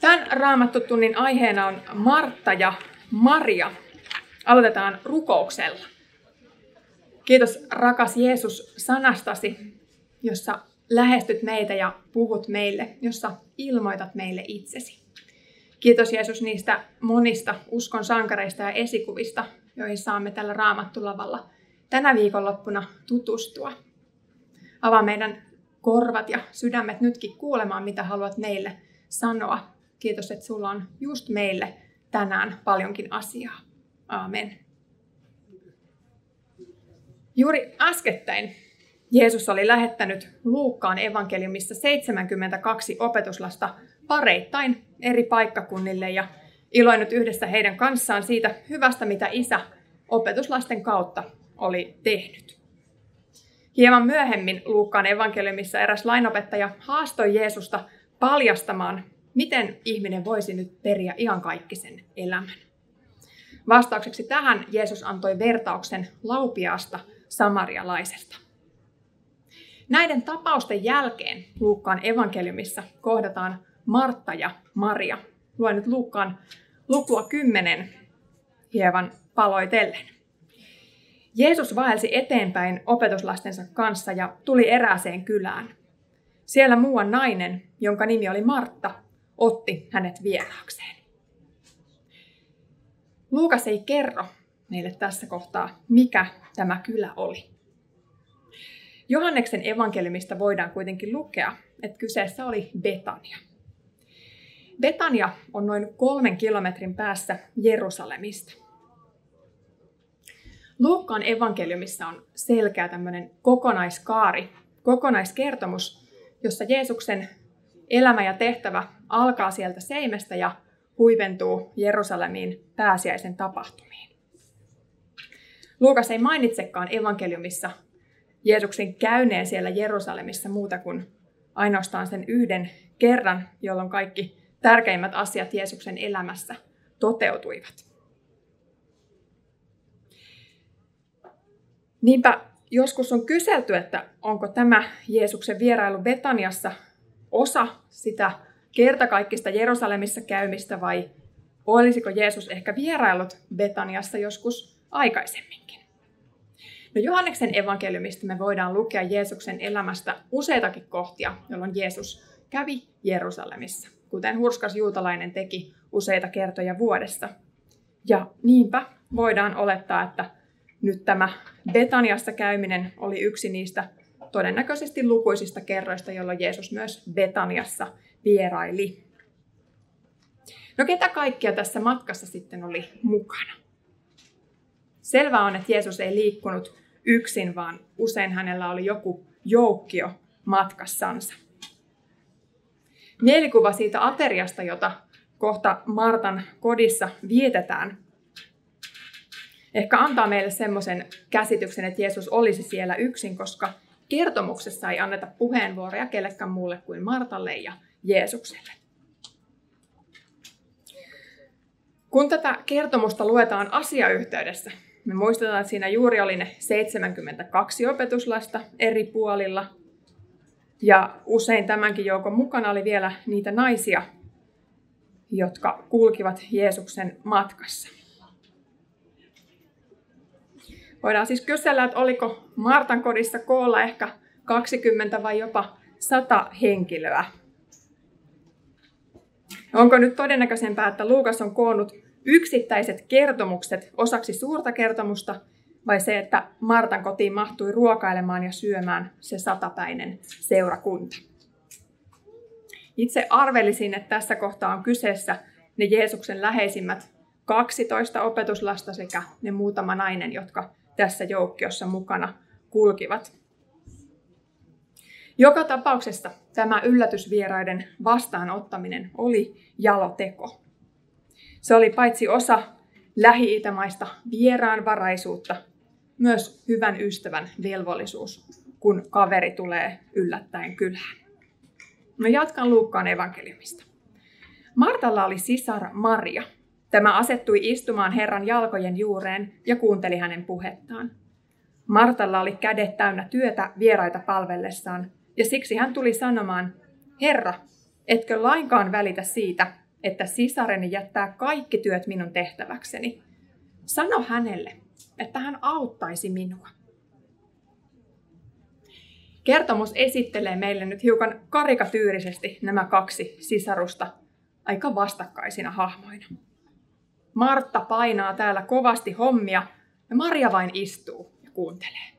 Tämän raamattotunnin aiheena on Martta ja Maria. Aloitetaan rukouksella. Kiitos rakas Jeesus sanastasi, jossa lähestyt meitä ja puhut meille, jossa ilmoitat meille itsesi. Kiitos Jeesus niistä monista uskon sankareista ja esikuvista, joihin saamme tällä raamattulavalla tänä viikonloppuna tutustua. Avaa meidän korvat ja sydämet nytkin kuulemaan, mitä haluat meille sanoa. Kiitos, että sulla on just meille tänään paljonkin asiaa. Aamen. Juuri äskettäin Jeesus oli lähettänyt Luukkaan evankeliumissa 72 opetuslasta pareittain eri paikkakunnille ja iloinut yhdessä heidän kanssaan siitä hyvästä, mitä isä opetuslasten kautta oli tehnyt. Hieman myöhemmin Luukkaan evankeliumissa eräs lainopettaja haastoi Jeesusta paljastamaan, miten ihminen voisi nyt periä iankaikkisen elämän. Vastaukseksi tähän Jeesus antoi vertauksen laupiaasta samarialaisesta. Näiden tapausten jälkeen Luukkaan evankeliumissa kohdataan Martta ja Maria. Luen nyt Luukkaan lukua 10 hieman paloitellen. Jeesus vaelsi eteenpäin opetuslastensa kanssa ja tuli erääseen kylään. Siellä muuan nainen, jonka nimi oli Martta, otti hänet vieraakseen. Luukas ei kerro meille tässä kohtaa, mikä tämä kylä oli. Johanneksen evankeliumista voidaan kuitenkin lukea, että kyseessä oli Betania. Betania on noin kolmen kilometrin päässä Jerusalemista. Luukkaan evankeliumissa on selkeä tämmöinen kokonaiskaari, kokonaiskertomus, jossa Jeesuksen elämä ja tehtävä alkaa sieltä seimestä ja huipentuu Jerusalemiin pääsiäisen tapahtumiin. Luukas ei mainitsekaan evankeliumissa Jeesuksen käyneen siellä Jerusalemissa muuta kuin ainoastaan sen yhden kerran, jolloin kaikki tärkeimmät asiat Jeesuksen elämässä toteutuivat. Niinpä joskus on kyselty, että onko tämä Jeesuksen vierailu Betaniassa osa sitä kertakaikkista Jerusalemissa käymistä vai olisiko Jeesus ehkä vierailut Betaniassa joskus aikaisemminkin? No Johanneksen evankeliumista me voidaan lukea Jeesuksen elämästä useitakin kohtia, jolloin Jeesus kävi Jerusalemissa, kuten hurskas juutalainen teki useita kertoja vuodessa. Ja niinpä voidaan olettaa, että nyt tämä Betaniassa käyminen oli yksi niistä todennäköisesti lukuisista kerroista, jolloin Jeesus myös Betaniassa vieraili. No ketä kaikkia tässä matkassa sitten oli mukana? Selvää on, että Jeesus ei liikkunut yksin, vaan usein hänellä oli joku joukkio matkassansa. Mielikuva siitä ateriasta, jota kohta Martan kodissa vietetään, ehkä antaa meille semmoisen käsityksen, että Jeesus olisi siellä yksin, koska kertomuksessa ei anneta puheenvuoroja kellekään muulle kuin Martalle ja Jeesukselle. Kun tätä kertomusta luetaan asiayhteydessä, me muistetaan, että siinä juuri oli ne 72 opetuslasta eri puolilla. Ja usein tämänkin joukon mukana oli vielä niitä naisia, jotka kulkivat Jeesuksen matkassa. Voidaan siis kysellä, että oliko Martan kodissa koolla ehkä 20 vai jopa 100 henkilöä. Onko nyt todennäköisempää, että Luukas on koonnut yksittäiset kertomukset osaksi suurta kertomusta vai se, että Martan kotiin mahtui ruokailemaan ja syömään se satapäinen seurakunta? Itse arvelisin, että tässä kohtaa on kyseessä ne Jeesuksen läheisimmät 12 opetuslasta sekä ne muutama nainen, jotka tässä joukkiossa mukana kulkivat. Joka tapauksessa tämä yllätysvieraiden vastaanottaminen oli jaloteko. Se oli paitsi osa lähi-itämaista vieraanvaraisuutta, myös hyvän ystävän velvollisuus, kun kaveri tulee yllättäen kylään. Mä jatkan Luukkaan evankeliumista. Martalla oli sisar Maria. Tämä asettui istumaan Herran jalkojen juureen ja kuunteli hänen puhettaan. Martalla oli kädet täynnä työtä vieraita palvellessaan, ja siksi hän tuli sanomaan, Herra, etkö lainkaan välitä siitä, että sisareni jättää kaikki työt minun tehtäväkseni. Sano hänelle, että hän auttaisi minua. Kertomus esittelee meille nyt hiukan karikatyyrisesti nämä kaksi sisarusta aika vastakkaisina hahmoina. Martta painaa täällä kovasti hommia ja Maria vain istuu ja kuuntelee.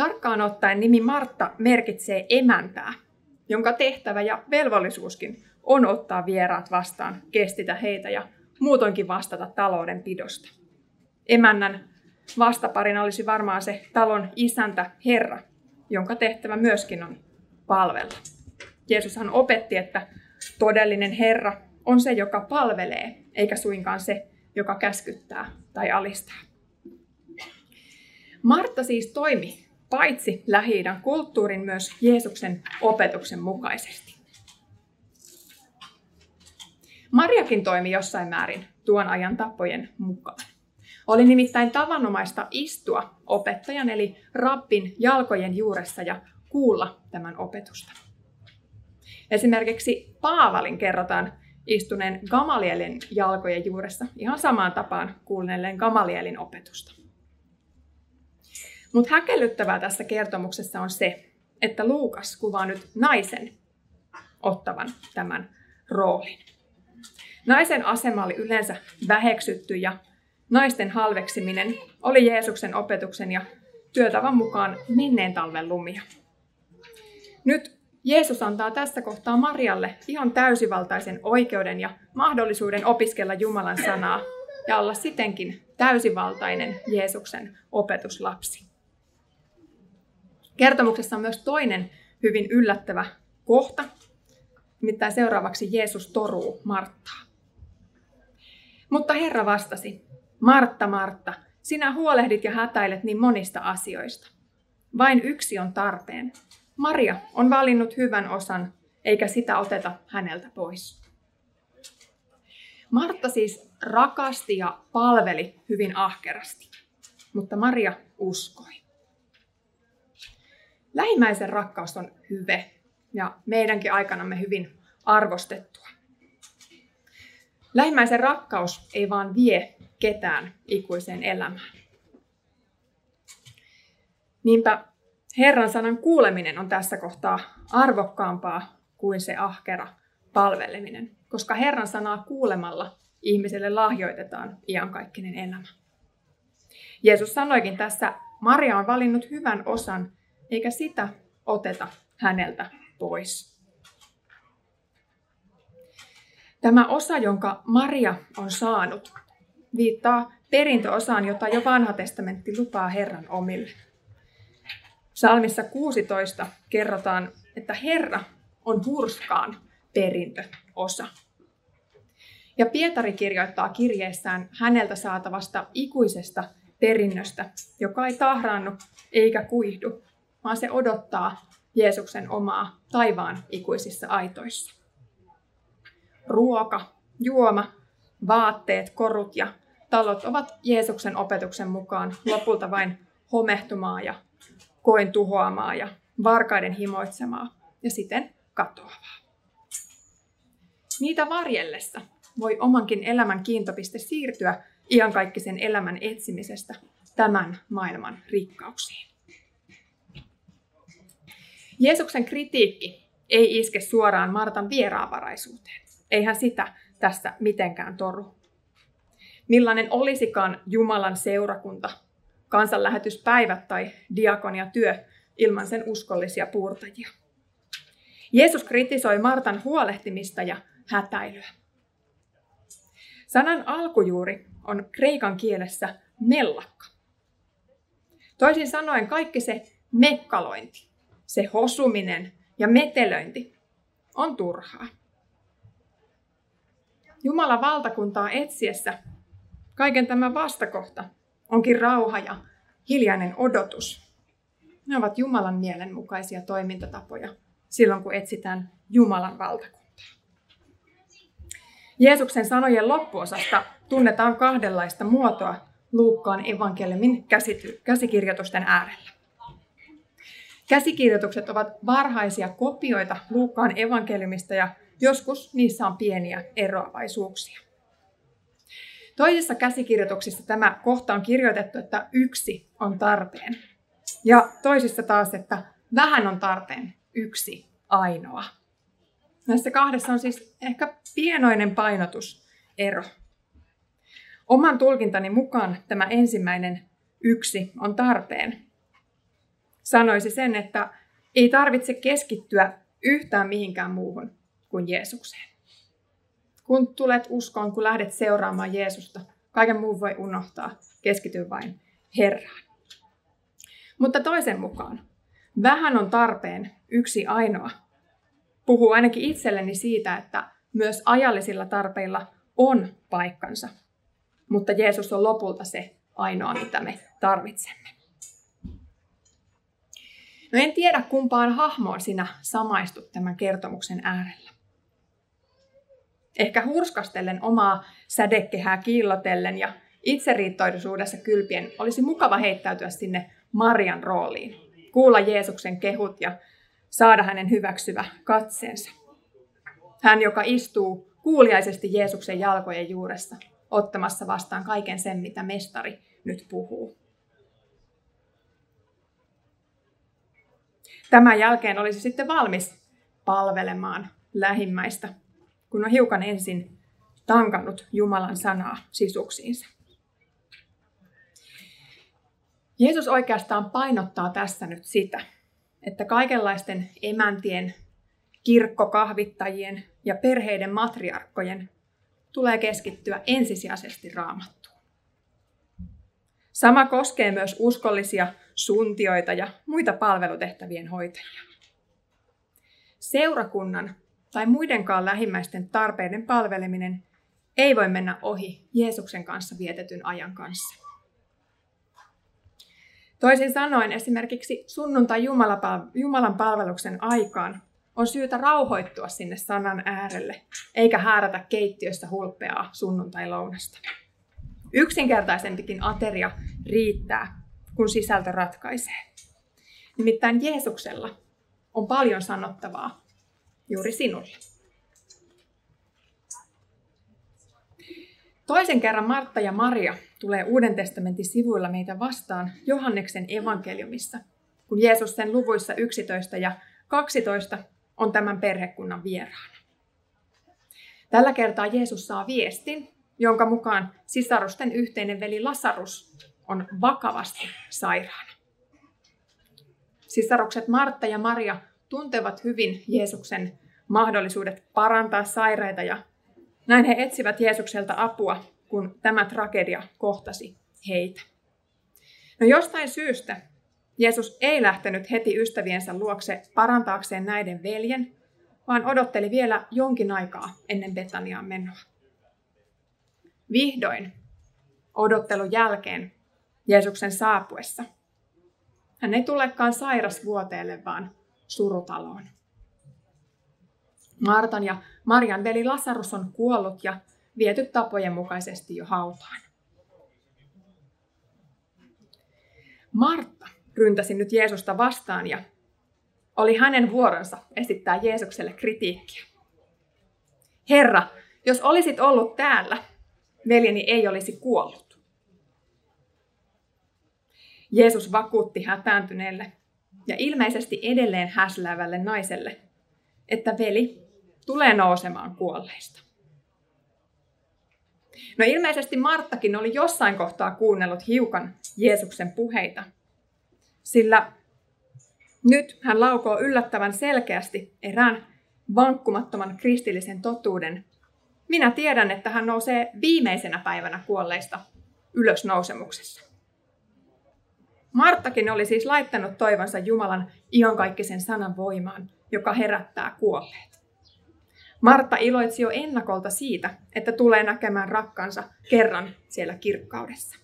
Tarkkaan ottaen nimi Martta merkitsee emäntää, jonka tehtävä ja velvollisuuskin on ottaa vieraat vastaan, kestitä heitä ja muutoinkin vastata taloudenpidosta. Emännän vastaparina olisi varmaan se talon isäntä Herra, jonka tehtävä myöskin on palvella. Jeesushan opetti, että todellinen Herra on se, joka palvelee, eikä suinkaan se, joka käskyttää tai alistaa. Martta siis toimi paitsi lähi kulttuurin myös Jeesuksen opetuksen mukaisesti. Mariakin toimi jossain määrin tuon ajan tapojen mukaan. Oli nimittäin tavanomaista istua opettajan eli rappin jalkojen juuressa ja kuulla tämän opetusta. Esimerkiksi Paavalin kerrotaan istuneen Gamalielin jalkojen juuressa ihan samaan tapaan kuunnelleen Gamalielin opetusta. Mutta häkellyttävää tässä kertomuksessa on se, että Luukas kuvaa nyt naisen ottavan tämän roolin. Naisen asema oli yleensä väheksytty ja naisten halveksiminen oli Jeesuksen opetuksen ja työtavan mukaan menneen talven lumia. Nyt Jeesus antaa tässä kohtaa Marialle ihan täysivaltaisen oikeuden ja mahdollisuuden opiskella Jumalan sanaa ja olla sitenkin täysivaltainen Jeesuksen opetuslapsi. Kertomuksessa on myös toinen hyvin yllättävä kohta, nimittäin seuraavaksi Jeesus toruu Marttaa. Mutta Herra vastasi, Martta, Martta, sinä huolehdit ja hätäilet niin monista asioista. Vain yksi on tarpeen. Maria on valinnut hyvän osan, eikä sitä oteta häneltä pois. Martta siis rakasti ja palveli hyvin ahkerasti, mutta Maria uskoi. Lähimmäisen rakkaus on hyve ja meidänkin aikanamme hyvin arvostettua. Lähimmäisen rakkaus ei vaan vie ketään ikuiseen elämään. Niinpä Herran sanan kuuleminen on tässä kohtaa arvokkaampaa kuin se ahkera palveleminen, koska Herran sanaa kuulemalla ihmiselle lahjoitetaan iankaikkinen elämä. Jeesus sanoikin tässä, Maria on valinnut hyvän osan, eikä sitä oteta häneltä pois. Tämä osa, jonka Maria on saanut, viittaa perintöosaan, jota jo vanha testamentti lupaa Herran omille. Salmissa 16 kerrotaan, että Herra on hurskaan perintöosa. Ja Pietari kirjoittaa kirjeessään häneltä saatavasta ikuisesta perinnöstä, joka ei tahraannu eikä kuihdu, vaan se odottaa Jeesuksen omaa taivaan ikuisissa aitoissa. Ruoka, juoma, vaatteet, korut ja talot ovat Jeesuksen opetuksen mukaan lopulta vain homehtumaa ja koen tuhoamaa ja varkaiden himoitsemaa ja siten katoavaa. Niitä varjellessa voi omankin elämän kiintopiste siirtyä iankaikkisen elämän etsimisestä tämän maailman rikkauksiin. Jeesuksen kritiikki ei iske suoraan Martan vieraanvaraisuuteen. Eihän sitä tässä mitenkään toru. Millainen olisikaan Jumalan seurakunta, kansanlähetyspäivät tai diakoniatyö ilman sen uskollisia puurtajia. Jeesus kritisoi Martan huolehtimista ja hätäilyä. Sanan alkujuuri on kreikan kielessä mellakka. Toisin sanoen kaikki se mekkalointi, se hosuminen ja metelöinti on turhaa. Jumalan valtakuntaa etsiessä kaiken tämän vastakohta onkin rauha ja hiljainen odotus. Ne ovat Jumalan mielenmukaisia toimintatapoja silloin, kun etsitään Jumalan valtakuntaa. Jeesuksen sanojen loppuosasta tunnetaan kahdenlaista muotoa Luukkaan evankeliumin käsikirjoitusten äärellä. Käsikirjoitukset ovat varhaisia kopioita Luukkaan evankeliumista ja joskus niissä on pieniä eroavaisuuksia. Toisissa käsikirjoituksissa tämä kohta on kirjoitettu, että yksi on tarpeen. Ja toisissa taas, että vähän on tarpeen yksi ainoa. Näissä kahdessa on siis ehkä pienoinen painotusero. Oman tulkintani mukaan tämä ensimmäinen yksi on tarpeen. Sanoisi sen, että ei tarvitse keskittyä yhtään mihinkään muuhun kuin Jeesukseen. Kun tulet uskoon, kun lähdet seuraamaan Jeesusta, kaiken muun voi unohtaa, keskity vain Herraan. Mutta toisen mukaan, vähän on tarpeen yksi ainoa. Puhuu ainakin itselleni siitä, että myös ajallisilla tarpeilla on paikkansa. Mutta Jeesus on lopulta se ainoa, mitä me tarvitsemme. No en tiedä kumpaan hahmoon sinä samaistut tämän kertomuksen äärellä. Ehkä hurskastellen omaa sädekehää kiillotellen ja itseriittoisuudessa kylpien olisi mukava heittäytyä sinne Marian rooliin, kuulla Jeesuksen kehut ja saada hänen hyväksyvä katseensa. Hän, joka istuu kuuliaisesti Jeesuksen jalkojen juuressa, ottamassa vastaan kaiken sen, mitä mestari nyt puhuu. Tämän jälkeen olisi sitten valmis palvelemaan lähimmäistä kun on hiukan ensin tankannut Jumalan sanaa sisuksiinsa. Jeesus oikeastaan painottaa tässä nyt sitä, että kaikenlaisten emäntien, kirkkokahvittajien ja perheiden matriarkkojen tulee keskittyä ensisijaisesti raamattuun. Sama koskee myös uskollisia suntioita ja muita palvelutehtävien hoitajia. Seurakunnan tai muidenkaan lähimmäisten tarpeiden palveleminen ei voi mennä ohi Jeesuksen kanssa vietetyn ajan kanssa. Toisin sanoen esimerkiksi sunnuntai Jumalan palveluksen aikaan on syytä rauhoittua sinne sanan äärelle, eikä häärätä keittiössä hulppeaa sunnuntai-lounasta. Yksinkertaisempikin ateria riittää, kun sisältö ratkaisee. Nimittäin Jeesuksella on paljon sanottavaa juuri sinulle. Toisen kerran Martta ja Maria tulee Uuden testamentin sivuilla meitä vastaan Johanneksen evankeliumissa, kun Jeesus sen luvuissa 11 ja 12 on tämän perhekunnan vieraana. Tällä kertaa Jeesus saa viestin, jonka mukaan sisarusten yhteinen veli Lasarus on vakavasti sairaana. Sisarukset Martta ja Maria tuntevat hyvin Jeesuksen mahdollisuudet parantaa sairaita ja näin he etsivät Jeesukselta apua, kun tämä tragedia kohtasi heitä. No jostain syystä Jeesus ei lähtenyt heti ystäviensä luokse parantaakseen näiden veljen, vaan odotteli vielä jonkin aikaa ennen Betaniaan menoa. Vihdoin odottelun jälkeen Jeesuksen saapuessa hän ei tulekaan sairasvuoteelle, vaan surutaloon. Martan ja Marian veli Lasarus on kuollut ja viety tapojen mukaisesti jo hautaan. Martta ryntäsi nyt Jeesusta vastaan ja oli hänen vuoronsa esittää Jeesukselle kritiikkiä. Herra, jos olisit ollut täällä, veljeni ei olisi kuollut. Jeesus vakuutti hätääntyneelle ja ilmeisesti edelleen häsläävälle naiselle, että veli tulee nousemaan kuolleista. No ilmeisesti Marttakin oli jossain kohtaa kuunnellut hiukan Jeesuksen puheita, sillä nyt hän laukoo yllättävän selkeästi erään vankkumattoman kristillisen totuuden. Minä tiedän, että hän nousee viimeisenä päivänä kuolleista ylösnousemuksessa. Marttakin oli siis laittanut toivonsa Jumalan ionkaikkisen sanan voimaan, joka herättää kuolleet. Martta iloitsi jo ennakolta siitä, että tulee näkemään rakkansa kerran siellä kirkkaudessa.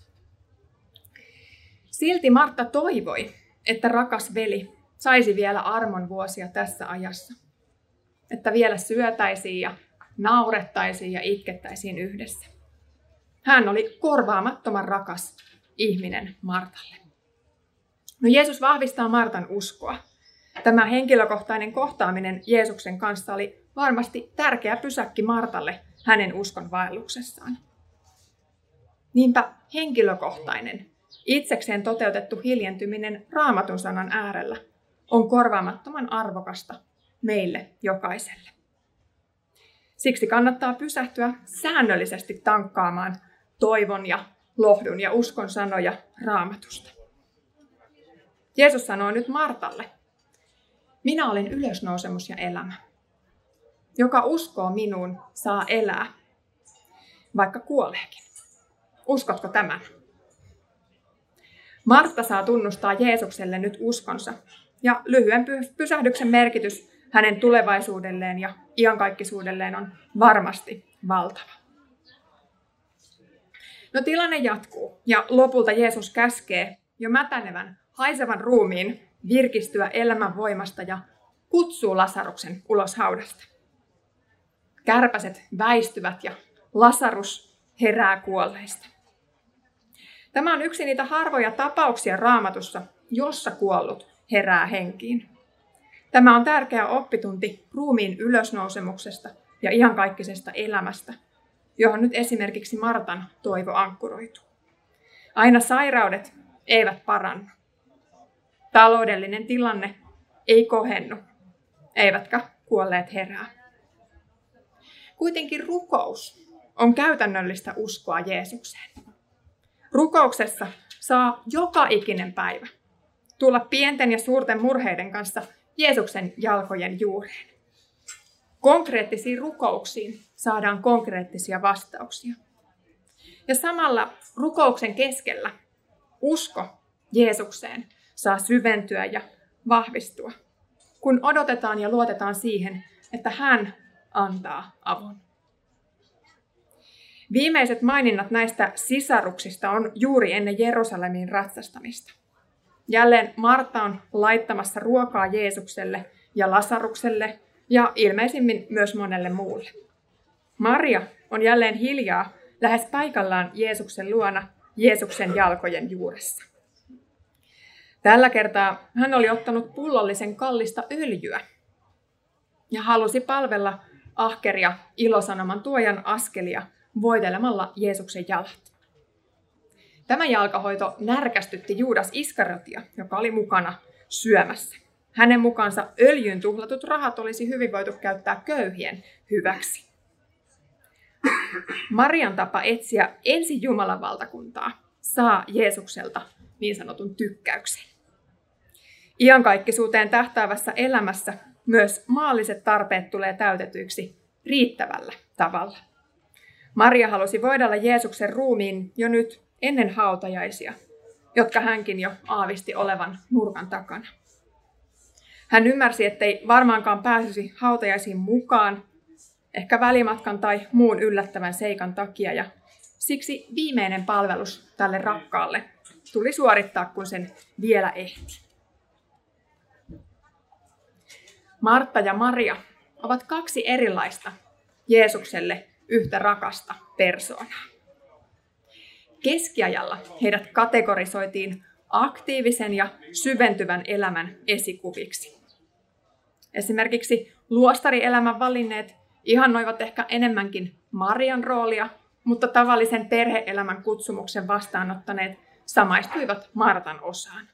Silti Martta toivoi, että rakas veli saisi vielä armon vuosia tässä ajassa. Että vielä syötäisiin ja naurettaisiin ja itkettäisiin yhdessä. Hän oli korvaamattoman rakas ihminen Martalle. No Jeesus vahvistaa Martan uskoa Tämä henkilökohtainen kohtaaminen Jeesuksen kanssa oli varmasti tärkeä pysäkki Martalle hänen uskon vaelluksessaan. Niinpä henkilökohtainen, itsekseen toteutettu hiljentyminen raamatun sanan äärellä on korvaamattoman arvokasta meille jokaiselle. Siksi kannattaa pysähtyä säännöllisesti tankkaamaan toivon ja lohdun ja uskon sanoja raamatusta. Jeesus sanoo nyt Martalle, minä olen ylösnousemus ja elämä. Joka uskoo minuun, saa elää, vaikka kuoleekin. Uskotko tämän? Martta saa tunnustaa Jeesukselle nyt uskonsa, ja lyhyen pysähdyksen merkitys hänen tulevaisuudelleen ja iankaikkisuudelleen on varmasti valtava. No tilanne jatkuu, ja lopulta Jeesus käskee jo mätänevän, haisevan ruumiin virkistyä elämän voimasta ja kutsuu Lasaruksen ulos haudasta. Kärpäset väistyvät ja Lasarus herää kuolleista. Tämä on yksi niitä harvoja tapauksia raamatussa, jossa kuollut herää henkiin. Tämä on tärkeä oppitunti ruumiin ylösnousemuksesta ja iankaikkisesta elämästä, johon nyt esimerkiksi Martan toivo ankkuroituu. Aina sairaudet eivät parannu. Taloudellinen tilanne ei kohennu, eivätkä kuolleet herää. Kuitenkin rukous on käytännöllistä uskoa Jeesukseen. Rukouksessa saa joka ikinen päivä tulla pienten ja suurten murheiden kanssa Jeesuksen jalkojen juureen. Konkreettisiin rukouksiin saadaan konkreettisia vastauksia. Ja samalla rukouksen keskellä usko Jeesukseen saa syventyä ja vahvistua, kun odotetaan ja luotetaan siihen, että hän antaa avun. Viimeiset maininnat näistä sisaruksista on juuri ennen Jerusalemin ratsastamista. Jälleen Marta on laittamassa ruokaa Jeesukselle ja Lasarukselle ja ilmeisimmin myös monelle muulle. Maria on jälleen hiljaa lähes paikallaan Jeesuksen luona Jeesuksen jalkojen juuressa. Tällä kertaa hän oli ottanut pullollisen kallista öljyä ja halusi palvella ahkeria ilosanoman tuojan askelia voitelemalla Jeesuksen jalat. Tämä jalkahoito närkästytti Juudas Iskarotia, joka oli mukana syömässä. Hänen mukaansa öljyn tuhlatut rahat olisi hyvin voitu käyttää köyhien hyväksi. Marian tapa etsiä ensin Jumalan valtakuntaa saa Jeesukselta niin sanotun tykkäyksen. Iankaikkisuuteen tähtäävässä elämässä myös maalliset tarpeet tulee täytetyiksi riittävällä tavalla. Maria halusi voidella Jeesuksen ruumiin jo nyt ennen hautajaisia, jotka hänkin jo aavisti olevan nurkan takana. Hän ymmärsi, ettei varmaankaan pääsisi hautajaisiin mukaan, ehkä välimatkan tai muun yllättävän seikan takia, ja siksi viimeinen palvelus tälle rakkaalle tuli suorittaa, kun sen vielä ehti. Martta ja Maria ovat kaksi erilaista Jeesukselle yhtä rakasta persoonaa. Keskiajalla heidät kategorisoitiin aktiivisen ja syventyvän elämän esikuviksi. Esimerkiksi luostarielämän valinneet ihannoivat ehkä enemmänkin Marian roolia, mutta tavallisen perheelämän kutsumuksen vastaanottaneet samaistuivat Martan osaan.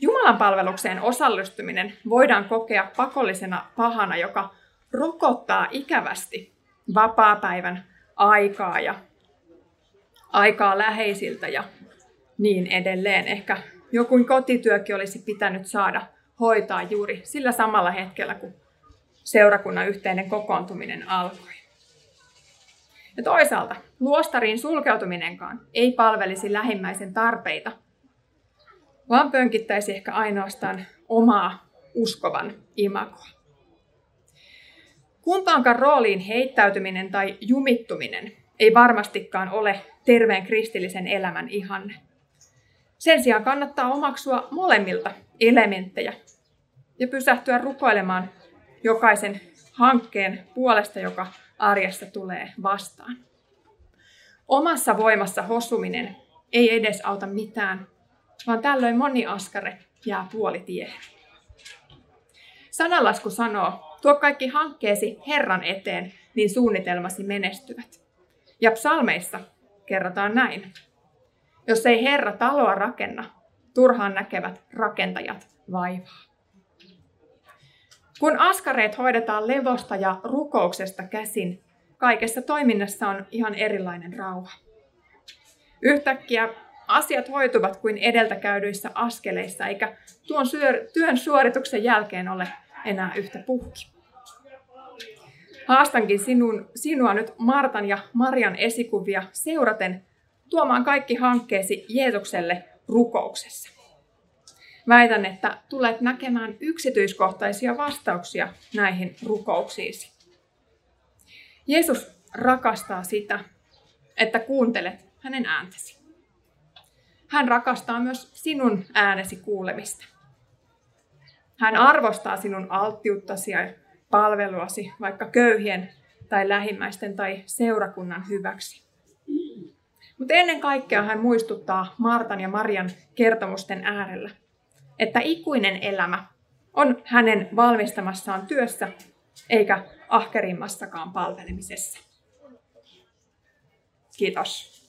Jumalan palvelukseen osallistuminen voidaan kokea pakollisena pahana, joka rokottaa ikävästi vapaapäivän aikaa ja aikaa läheisiltä ja niin edelleen. Ehkä joku kotityökin olisi pitänyt saada hoitaa juuri sillä samalla hetkellä, kun seurakunnan yhteinen kokoontuminen alkoi. Ja toisaalta luostariin sulkeutuminenkaan ei palvelisi lähimmäisen tarpeita, vaan pönkittäisi ehkä ainoastaan omaa uskovan imagoa. Kumpaankaan rooliin heittäytyminen tai jumittuminen ei varmastikaan ole terveen kristillisen elämän ihanne. Sen sijaan kannattaa omaksua molemmilta elementtejä ja pysähtyä rukoilemaan jokaisen hankkeen puolesta, joka arjessa tulee vastaan. Omassa voimassa hosuminen ei edes auta mitään, vaan tällöin moni askare jää puolitiehen. Sanalasku sanoo, tuo kaikki hankkeesi Herran eteen, niin suunnitelmasi menestyvät. Ja psalmeissa kerrotaan näin. Jos ei Herra taloa rakenna, turhaan näkevät rakentajat vaivaa. Kun askareet hoidetaan levosta ja rukouksesta käsin, kaikessa toiminnassa on ihan erilainen rauha. Yhtäkkiä asiat hoituvat kuin edeltä käydyissä askeleissa, eikä tuon työn suorituksen jälkeen ole enää yhtä puhki. Haastankin sinun, sinua nyt Martan ja Marian esikuvia seuraten tuomaan kaikki hankkeesi Jeesukselle rukouksessa. Väitän, että tulet näkemään yksityiskohtaisia vastauksia näihin rukouksiisi. Jeesus rakastaa sitä, että kuuntelet hänen ääntäsi. Hän rakastaa myös sinun äänesi kuulemista. Hän arvostaa sinun alttiuttasi ja palveluasi vaikka köyhien tai lähimmäisten tai seurakunnan hyväksi. Mutta ennen kaikkea hän muistuttaa Martan ja Marian kertomusten äärellä, että ikuinen elämä on hänen valmistamassaan työssä eikä ahkerimmassakaan palvelemisessa. Kiitos.